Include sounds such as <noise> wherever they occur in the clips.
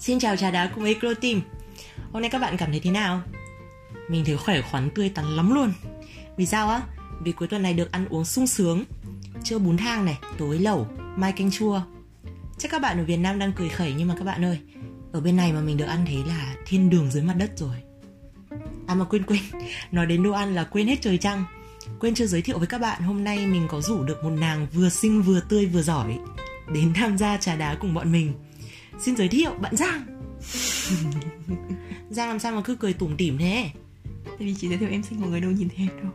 Xin chào trà đá cùng Eclo Team. Hôm nay các bạn cảm thấy thế nào? Mình thấy khỏe khoắn tươi tắn lắm luôn. Vì sao á? Vì cuối tuần này được ăn uống sung sướng Trưa bún thang này, tối lẩu, mai canh chua. Chắc các bạn ở Việt Nam đang cười khẩy nhưng mà các bạn ơi Ở bên này mà mình được ăn thế là thiên đường dưới mặt đất rồi. À mà quên quên, <laughs> nói đến đồ ăn là quên hết trời trăng Quên chưa giới thiệu với các bạn Hôm nay mình có rủ được một nàng vừa xinh vừa tươi vừa giỏi Đến tham gia trà đá cùng bọn mình. Xin giới thiệu bạn Giang. Giang làm sao mà cứ cười tủm tỉm thế? Tại vì chỉ giới thiệu em xinh mọi người đâu nhìn thấy đâu.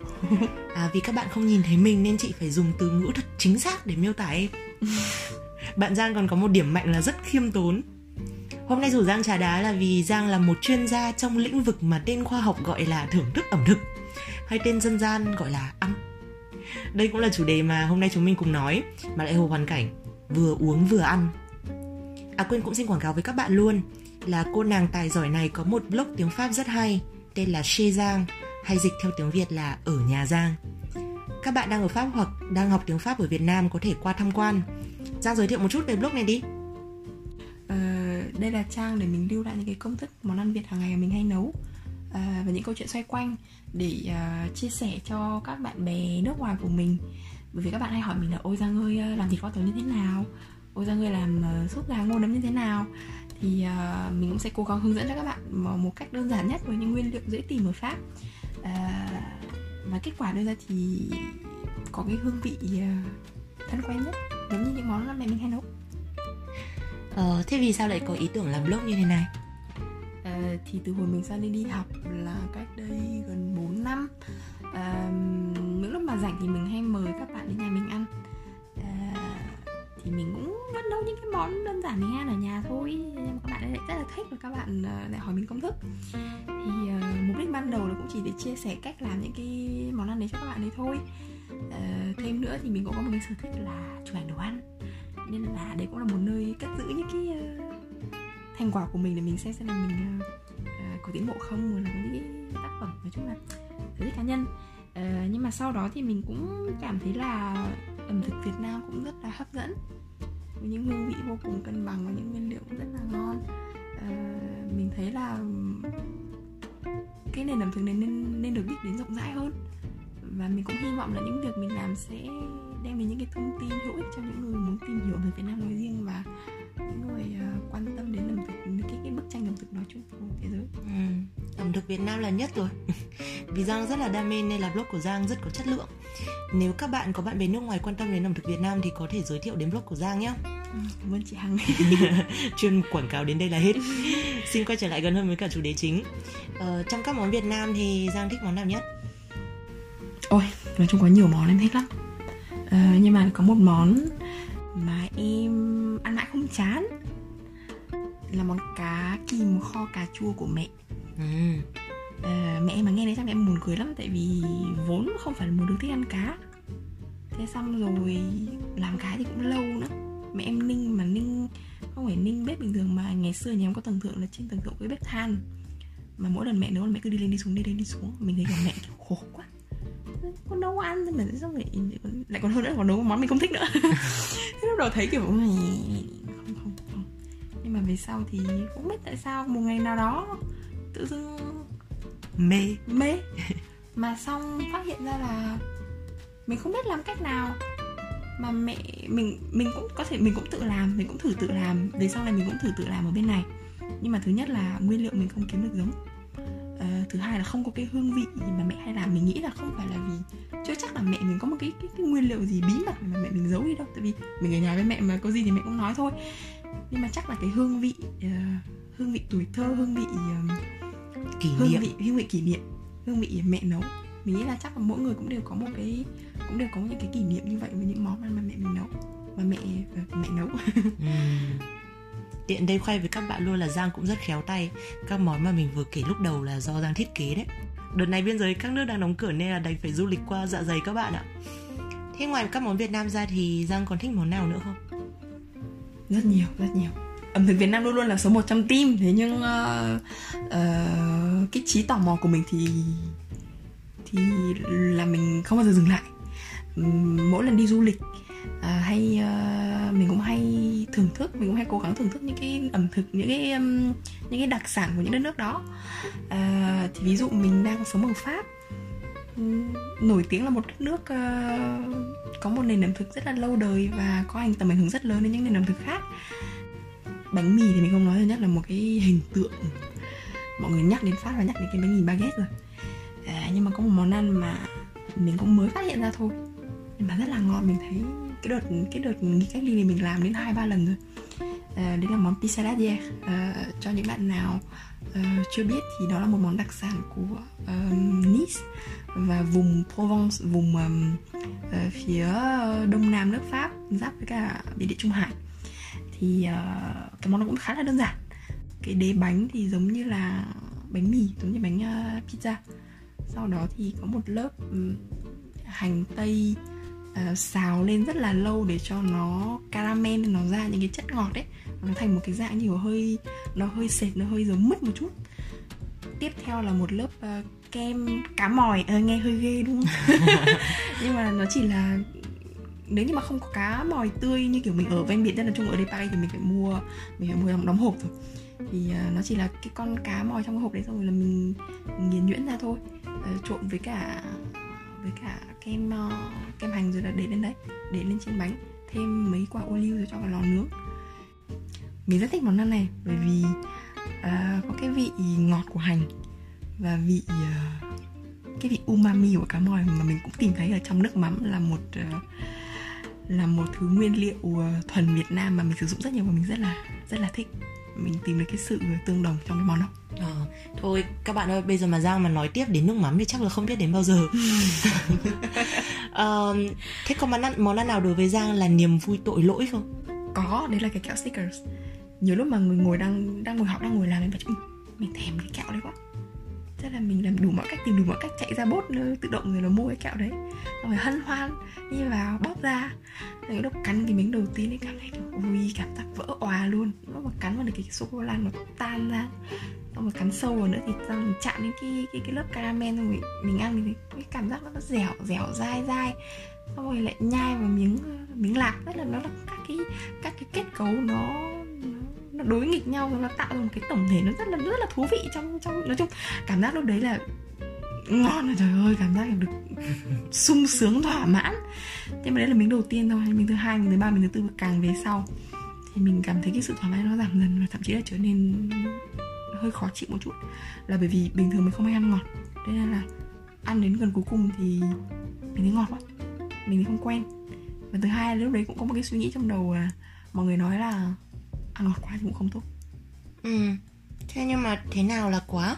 À vì các bạn không nhìn thấy mình nên chị phải dùng từ ngữ thật chính xác để miêu tả em. Bạn Giang còn có một điểm mạnh là rất khiêm tốn. Hôm nay rủ Giang trà đá là vì Giang là một chuyên gia trong lĩnh vực mà tên khoa học gọi là thưởng thức ẩm thực Hay tên dân gian gọi là ăn. Đây cũng là chủ đề mà hôm nay chúng mình cùng nói Mà lại hồ hoàn cảnh Vừa uống vừa ăn À quên cũng xin quảng cáo với các bạn luôn Là cô nàng tài giỏi này có một blog tiếng Pháp rất hay Tên là Chez Giang Hay dịch theo tiếng Việt là Ở Nhà Giang. Các bạn đang ở Pháp hoặc đang học tiếng Pháp ở Việt Nam có thể qua tham quan. Giang giới thiệu một chút về blog này đi. Ờ, Đây là trang để mình lưu lại những cái công thức món ăn Việt hàng ngày mà mình hay nấu. À, Và những câu chuyện xoay quanh Để uh, chia sẻ cho các bạn bè nước ngoài của mình. Bởi vì các bạn hay hỏi mình là Ôi Giang ơi ờ, làm thịt kho tàu như thế nào? Ôi ra người làm uh, súp gà ngô nấm như thế nào? Thì uh, mình cũng sẽ cố gắng hướng dẫn cho các bạn một cách đơn giản nhất với những nguyên liệu dễ tìm ở pháp. Uh, và kết quả đưa ra thì có cái hương vị uh, thân quen nhất giống như những món mẹ mình hay nấu. Ờ, thế vì sao lại có ý tưởng làm blog như thế này? Uh, thì từ hồi mình sang đây đi học là cách đây gần 4 năm uh, những lúc mà rảnh thì mình hay mời các bạn đến nhà mình ăn thì mình cũng vẫn nấu những cái món đơn giản mình ăn ở nhà thôi. Nhưng các bạn lại rất là thích và các bạn ờ, lại hỏi mình công thức. Thì uh, mục đích ban đầu là cũng chỉ để chia sẻ cách làm những cái món ăn đấy cho các bạn đấy thôi. Uh, thêm nữa thì mình cũng có một cái sở thích là chụp ảnh đồ ăn. Nên là đấy cũng là một nơi cất giữ những cái uh, thành quả của mình để mình xem xem là mình uh, có tiến bộ không hoặc là có những cái tác phẩm. Nói chung là sở thích cá nhân. Uh, nhưng mà sau đó thì mình cũng cảm thấy là ẩm thực Việt Nam cũng rất là hấp dẫn với những hương vị vô cùng cân bằng và những nguyên liệu cũng rất là ngon à, mình thấy là cái nền ẩm thực này nên nên được biết đến rộng rãi hơn và mình cũng hy vọng là những việc mình làm sẽ đem đến những cái thông tin hữu ích cho những người muốn tìm hiểu về Việt Nam nói riêng và những người uh, quan tâm đến ẩm thực cái cái bức tranh ẩm thực nói chung của thế giới. Ừ, ẩm thực Việt Nam là nhất rồi. <laughs> Vì Giang rất là đam mê nên là blog của Giang rất có chất lượng. Nếu các bạn có bạn bè nước ngoài quan tâm đến ẩm thực Việt Nam thì có thể giới thiệu đến blog của Giang nhé. Cảm ơn chị Hằng. <laughs> <laughs> Chuyên quảng cáo đến đây là hết. <laughs> Xin quay trở lại gần hơn với cả chủ đề chính. Ờ, trong các món Việt Nam thì Giang thích món nào nhất? Ôi, nói chung có nhiều món em thích lắm. Ờ, nhưng mà có một món mà em ăn mãi không chán là món cá kìm kho cà chua của mẹ ừ. à, mẹ em mà nghe đấy chắc em buồn cười lắm tại vì vốn không phải là một đứa thích ăn cá thế xong rồi làm cá thì cũng lâu nữa mẹ em ninh mà ninh không phải ninh bếp bình thường mà ngày xưa nhà em có tầng thượng là trên tầng thượng cái bếp than. Mà mỗi lần mẹ nấu là mẹ cứ đi lên đi xuống đi lên đi xuống. Mình thấy cả mẹ kiểu khổ quá. Con nấu ăn mà xong lại lại còn hơn nữa còn nấu món mình không thích nữa. <laughs> Thế lúc đầu thấy kiểu không không không. Nhưng mà về sau thì cũng biết tại sao một ngày nào đó tự dưng mê. Mê. Mà xong phát hiện ra là mình không biết làm cách nào mà mẹ mình mình cũng có thể mình cũng tự làm mình cũng thử tự làm. Về sau này mình cũng thử tự làm ở bên này. Nhưng mà thứ nhất là nguyên liệu mình không kiếm được giống. Uh, thứ hai là không có cái hương vị mà mẹ hay làm. Mình nghĩ là không phải là vì chưa chắc là mẹ mình có một cái cái, cái nguyên liệu gì bí mật mà mẹ mình giấu đi đâu. Tại vì mình ở nhà với mẹ mà có gì thì mẹ cũng nói thôi. Nhưng mà chắc là cái hương vị uh, hương vị tuổi thơ hương vị uh, kỷ hương vị hương vị kỷ niệm hương vị mẹ nấu mình nghĩ là chắc là mỗi người cũng đều có một cái cũng đều có những cái kỷ niệm như vậy với những món mà mẹ mình nấu mà mẹ mẹ nấu. <laughs> Tiện đây khoe với các bạn luôn là Giang cũng rất khéo tay. Các món mà mình vừa kể lúc đầu là do Giang thiết kế đấy. Đợt này biên giới các nước đang đóng cửa nên là đành phải du lịch qua dạ dày các bạn ạ. Thế ngoài các món Việt Nam ra thì Giang còn thích món nào nữa không? Rất nhiều rất nhiều. Ẩm thực Việt Nam luôn luôn là số 1 trong tim thế nhưng uh, uh, cái trí tò mò của mình thì thì là mình không bao giờ dừng lại. Mỗi lần đi du lịch à, hay à, mình cũng hay thưởng thức mình cũng hay cố gắng thưởng thức những cái ẩm thực những cái um, những cái đặc sản của những đất nước đó. À, thì ví dụ mình đang sống ở pháp nổi tiếng là một đất nước uh, có một nền ẩm thực rất là lâu đời và có ảnh tầm ảnh hưởng rất lớn đến những nền ẩm thực khác. Bánh mì thì mình không nói rồi nhất là một cái hình tượng. Mọi người nhắc đến pháp là nhắc đến cái bánh mì baguette rồi nhưng mà có một món ăn mà mình cũng mới phát hiện ra thôi. Nhưng mà rất là ngon mình thấy cái đợt cái đợt nghỉ cách ly này mình làm đến hai ba lần rồi. À, đấy là món pissaladière à, ờ, cho những bạn nào uh, chưa biết thì đó là một món đặc sản của uh, Nice và vùng Provence vùng um, uh, phía đông nam nước Pháp giáp với cả biển địa Trung Hải. Thì uh, cái món nó cũng khá là đơn giản. Cái đế bánh thì giống như là bánh mì giống như bánh uh, pizza sau đó thì có một lớp um, hành tây uh, xào lên rất là lâu để cho nó caramel nó ra những cái chất ngọt đấy nó thành một cái dạng như hơi nó hơi sệt nó hơi giống mứt một chút. Tiếp theo là một lớp uh, kem cá mòi. Ờ, nghe hơi ghê đúng không? <laughs> <laughs> Nhưng mà nó chỉ là nếu như mà không có cá mòi tươi như kiểu mình ở ven biển rất là chung ở đây Paris thì mình phải mua mình phải mua đóng, đóng hộp rồi. Thì uh, nó chỉ là cái con cá mòi trong cái hộp đấy rồi là mình, nghiền nhuyễn ra thôi Ờ, trộn với cả với cả kem ờ, kem hành rồi là để lên đấy để lên trên bánh. Thêm mấy quả ô liu rồi cho vào lò nướng. Mình rất thích món ăn này bởi vì uh, có cái vị ngọt của hành và vị uh, cái vị umami của cá mòi mà mình cũng tìm thấy ở trong nước mắm là một uh, là một thứ nguyên liệu uh, thuần Việt Nam mà mình sử dụng rất nhiều và mình rất là rất là thích. Mình tìm được cái sự tương đồng trong cái món đó ờ, thôi các bạn ơi bây giờ mà giang mà nói tiếp đến nước mắm thì chắc là không biết đến bao giờ. <laughs> Uh, thế có món ăn món ăn nào đối với giang là niềm vui tội lỗi không? Có đấy là cái kẹo stickers nhiều lúc mà người ngồi đang đang ngồi học đang ngồi làm mình bảo mình thèm cái kẹo đấy quá thế là mình làm đủ mọi cách, tìm đủ mọi cách chạy ra bốt tự động rồi nó mua cái kẹo đấy. Xong rồi hân hoan đi vào, bóp ra. Rồi lúc cắn cái miếng đầu tiên ấy, cảm thấy ui, cảm giác vỡ òa luôn. Lúc mà cắn vào được cái sô cô la nó tan ra, xong rồi cắn sâu vào nữa thì xong mình chạm đến cái cái cái lớp caramel rồi mình ăn mình thấy cái cảm giác nó dẻo dẻo, dai dai. Xong rồi lại nhai vào miếng miếng lạc rất là nó là các cái các cái kết cấu nó nó đối nghịch nhau, nó tạo ra một cái tổng thể nó rất là rất là thú vị trong trong, nói chung, cảm giác lúc đấy là ngon rồi, trời ơi, cảm giác được <laughs> sung sướng, thỏa mãn. Thế mà đấy là miếng đầu tiên thôi, miếng thứ hai, miếng thứ ba, miếng thứ tư, càng về sau thì mình cảm thấy cái sự thoải mái nó giảm dần và thậm chí là trở nên hơi khó chịu một chút. Là bởi vì bình thường mình không hay ăn ngọt, thế nên là ăn đến gần cuối cùng thì mình thấy ngọt quá mình thì không quen. Và thứ hai lúc đấy cũng có một cái suy nghĩ trong đầu là mọi người nói là ăn ngọt quá thì cũng không tốt. Ừ. Thế nhưng mà thế nào là quá?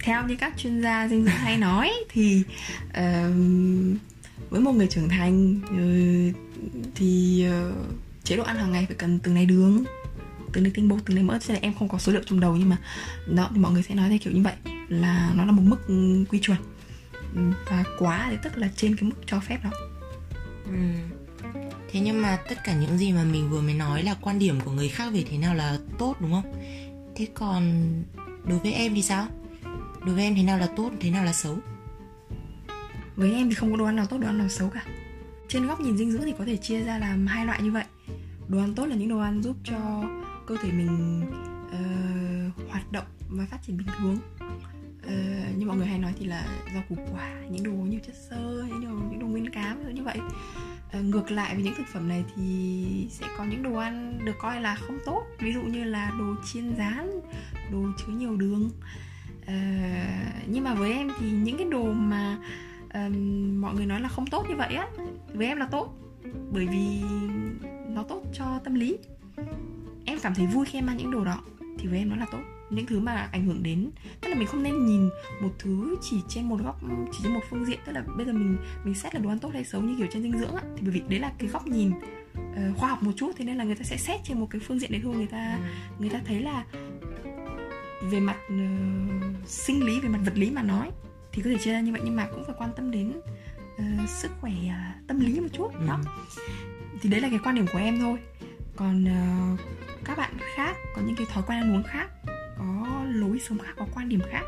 Theo như các chuyên gia dinh dưỡng hay nói thì uh, với một người trưởng thành uh, thì uh, chế độ ăn hàng ngày phải cần từng này đường từng này tinh bột từng này mỡ. Cho nên em không có số liệu trong đầu nhưng mà đó thì mọi người sẽ nói theo kiểu như vậy là nó là một mức quy chuẩn. Và quá thì tức là trên cái mức cho phép đó. Ừ thế nhưng mà tất cả những gì mà mình vừa mới nói là quan điểm của người khác về thế nào là tốt đúng không? Thế còn đối với em thì sao? Đối với em thế nào là tốt thế nào là xấu? Với em thì không có đồ ăn nào tốt đồ ăn nào xấu cả. Trên góc nhìn dinh dưỡng thì có thể chia ra làm hai loại như vậy. Đồ ăn tốt là những đồ ăn giúp cho cơ thể mình uh, hoạt động và phát triển bình thường. Uh, như mọi người hay nói thì là rau củ quả những đồ nhiều chất xơ những đồ những đồ nguyên cám như vậy. Ờ, ngược lại với những thực phẩm này thì sẽ có những đồ ăn được coi là không tốt. Ví dụ như là đồ chiên rán đồ chứa nhiều đường. Uh, nhưng mà với em thì những cái đồ mà uh, mọi người nói là không tốt như vậy á với em là tốt. Bởi vì nó tốt cho tâm lý. Em cảm thấy vui khi em ăn những đồ đó thì với em nó là tốt những thứ mà ảnh hưởng đến. Tức là mình không nên nhìn một thứ chỉ trên một góc chỉ trên một phương diện. Tức là bây giờ mình mình xét là đồ ăn tốt hay xấu như kiểu trên dinh dưỡng á. Thì bởi vì đấy là cái góc nhìn uh, khoa học một chút. Thế nên là người ta sẽ xét trên một cái phương diện đấy thôi. Người ta ừ. người ta thấy là về mặt uh, sinh lý về mặt vật lý mà nói thì có thể chia ra như vậy. Nhưng mà cũng phải quan tâm đến uh, sức khỏe uh, tâm lý một chút ừ. đó thì đấy là cái quan điểm của em thôi. Còn uh, các bạn khác có những cái thói quen ăn uống khác lối sống khác có quan điểm khác.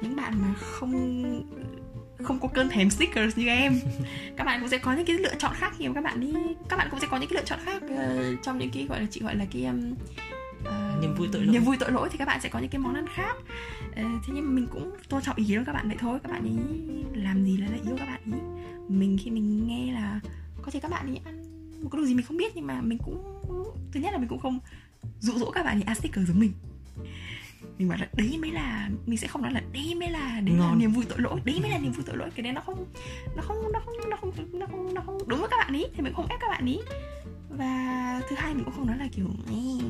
Những bạn mà không không có cơn thèm stickers như em <laughs> các bạn cũng sẽ có những cái lựa chọn khác khi mà các bạn đi các bạn cũng sẽ có những cái lựa chọn khác uh, trong những cái gọi là chị gọi là cái um, uh, niềm vui tội lỗi. niềm vui tội lỗi thì các bạn sẽ có những cái món ăn khác. Uh, thế nhưng mà mình cũng tôn trọng ý của các bạn vậy thôi các bạn ấy làm gì là lại yêu các bạn ấy mình khi mình nghe là có thể các bạn ấy ăn một cái đồ gì mình không biết nhưng mà mình cũng thứ nhất là mình cũng không dụ dỗ các bạn ấy ăn sticker giống mình mình bảo là đấy mới là mình sẽ không nói là đấy mới là đấy Ngon. là niềm vui tội lỗi đấy mới là niềm vui tội lỗi cái đấy nó không nó không nó không nó không nó không nó không đúng với các bạn ý thì mình không ép các bạn ý. Và thứ hai mình cũng không nói là kiểu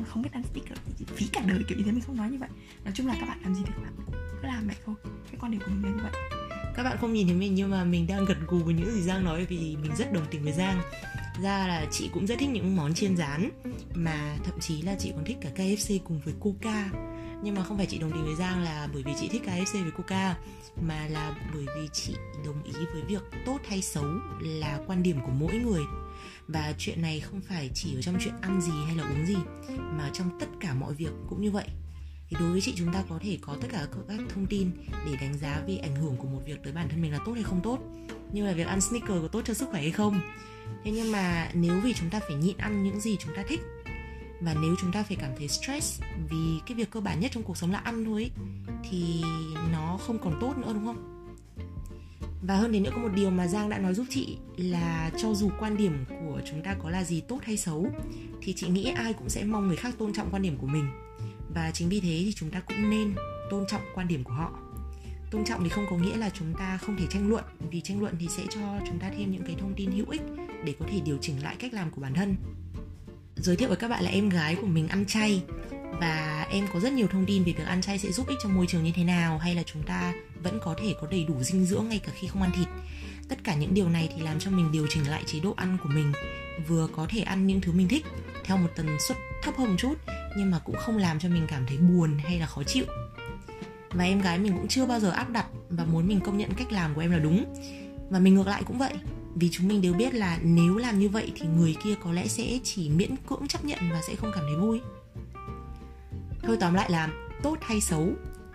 không biết ăn sticker phí cả đời kiểu như thế mình không nói như vậy. Nói chung là các bạn làm gì thì các bạn cứ làm vậy thôi cái quan điểm của mình là như vậy. Các bạn không nhìn thấy mình nhưng mà mình đang gật gù với những gì Giang nói vì mình rất đồng tình với Giang. Ra là chị cũng rất thích những món chiên rán mà thậm chí là chị còn thích cả KFC cùng với Coca nhưng mà không phải chị đồng tình với Giang là bởi vì chị thích KFC với Coca mà là bởi vì chị đồng ý với việc tốt hay xấu là quan điểm của mỗi người. Và chuyện này không phải chỉ ở trong chuyện ăn gì hay là uống gì, mà trong tất cả mọi việc cũng như vậy. Thì đối với chị, chúng ta có thể có tất cả các thông tin để đánh giá về ảnh hưởng của một việc tới bản thân mình là tốt hay không tốt, như là việc ăn sneaker có tốt cho sức khỏe hay không. Thế nhưng mà nếu vì chúng ta phải nhịn ăn những gì chúng ta thích và nếu chúng ta phải cảm thấy stress vì cái việc cơ bản nhất trong cuộc sống là ăn thôi thì nó không còn tốt nữa, đúng không? Và hơn thế nữa có một điều mà giang đã nói giúp chị là cho dù quan điểm của chúng ta có là gì tốt hay xấu, thì chị nghĩ ai cũng sẽ mong người khác tôn trọng quan điểm của mình. Và chính vì thế thì chúng ta cũng nên tôn trọng quan điểm của họ. Tôn trọng thì không có nghĩa là chúng ta không thể tranh luận, vì tranh luận thì sẽ cho chúng ta thêm những cái thông tin hữu ích để có thể điều chỉnh lại cách làm của bản thân giới thiệu với các bạn là em gái của mình ăn chay. Và em có rất nhiều thông tin về việc ăn chay sẽ giúp ích cho môi trường như thế nào, hay là chúng ta vẫn có thể có đầy đủ dinh dưỡng ngay cả khi không ăn thịt. Tất cả những điều này thì làm cho mình điều chỉnh lại chế độ ăn của mình, vừa có thể ăn những thứ mình thích theo một tần suất thấp hơn một chút, nhưng mà cũng không làm cho mình cảm thấy buồn hay là khó chịu. Và em gái mình cũng chưa bao giờ áp đặt và muốn mình công nhận cách làm của em là đúng. Và mình ngược lại cũng vậy vì chúng mình đều biết là nếu làm như vậy thì người kia có lẽ sẽ chỉ miễn cưỡng chấp nhận và sẽ không cảm thấy vui. Thôi tóm lại là tốt hay xấu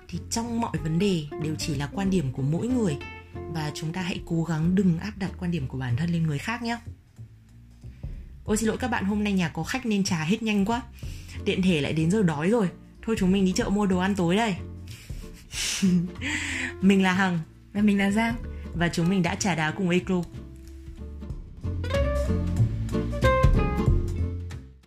thì trong mọi vấn đề đều chỉ là quan điểm của mỗi người. Và chúng ta hãy cố gắng đừng áp đặt quan điểm của bản thân lên người khác nhé. Ôi xin lỗi các bạn hôm nay nhà có khách nên trà hết nhanh quá. Tiện thể lại đến giờ đói rồi. Thôi chúng mình đi chợ mua đồ ăn tối đây. <laughs> Mình là hằng. Và mình là giang. Và chúng mình đã trà đá cùng Eclo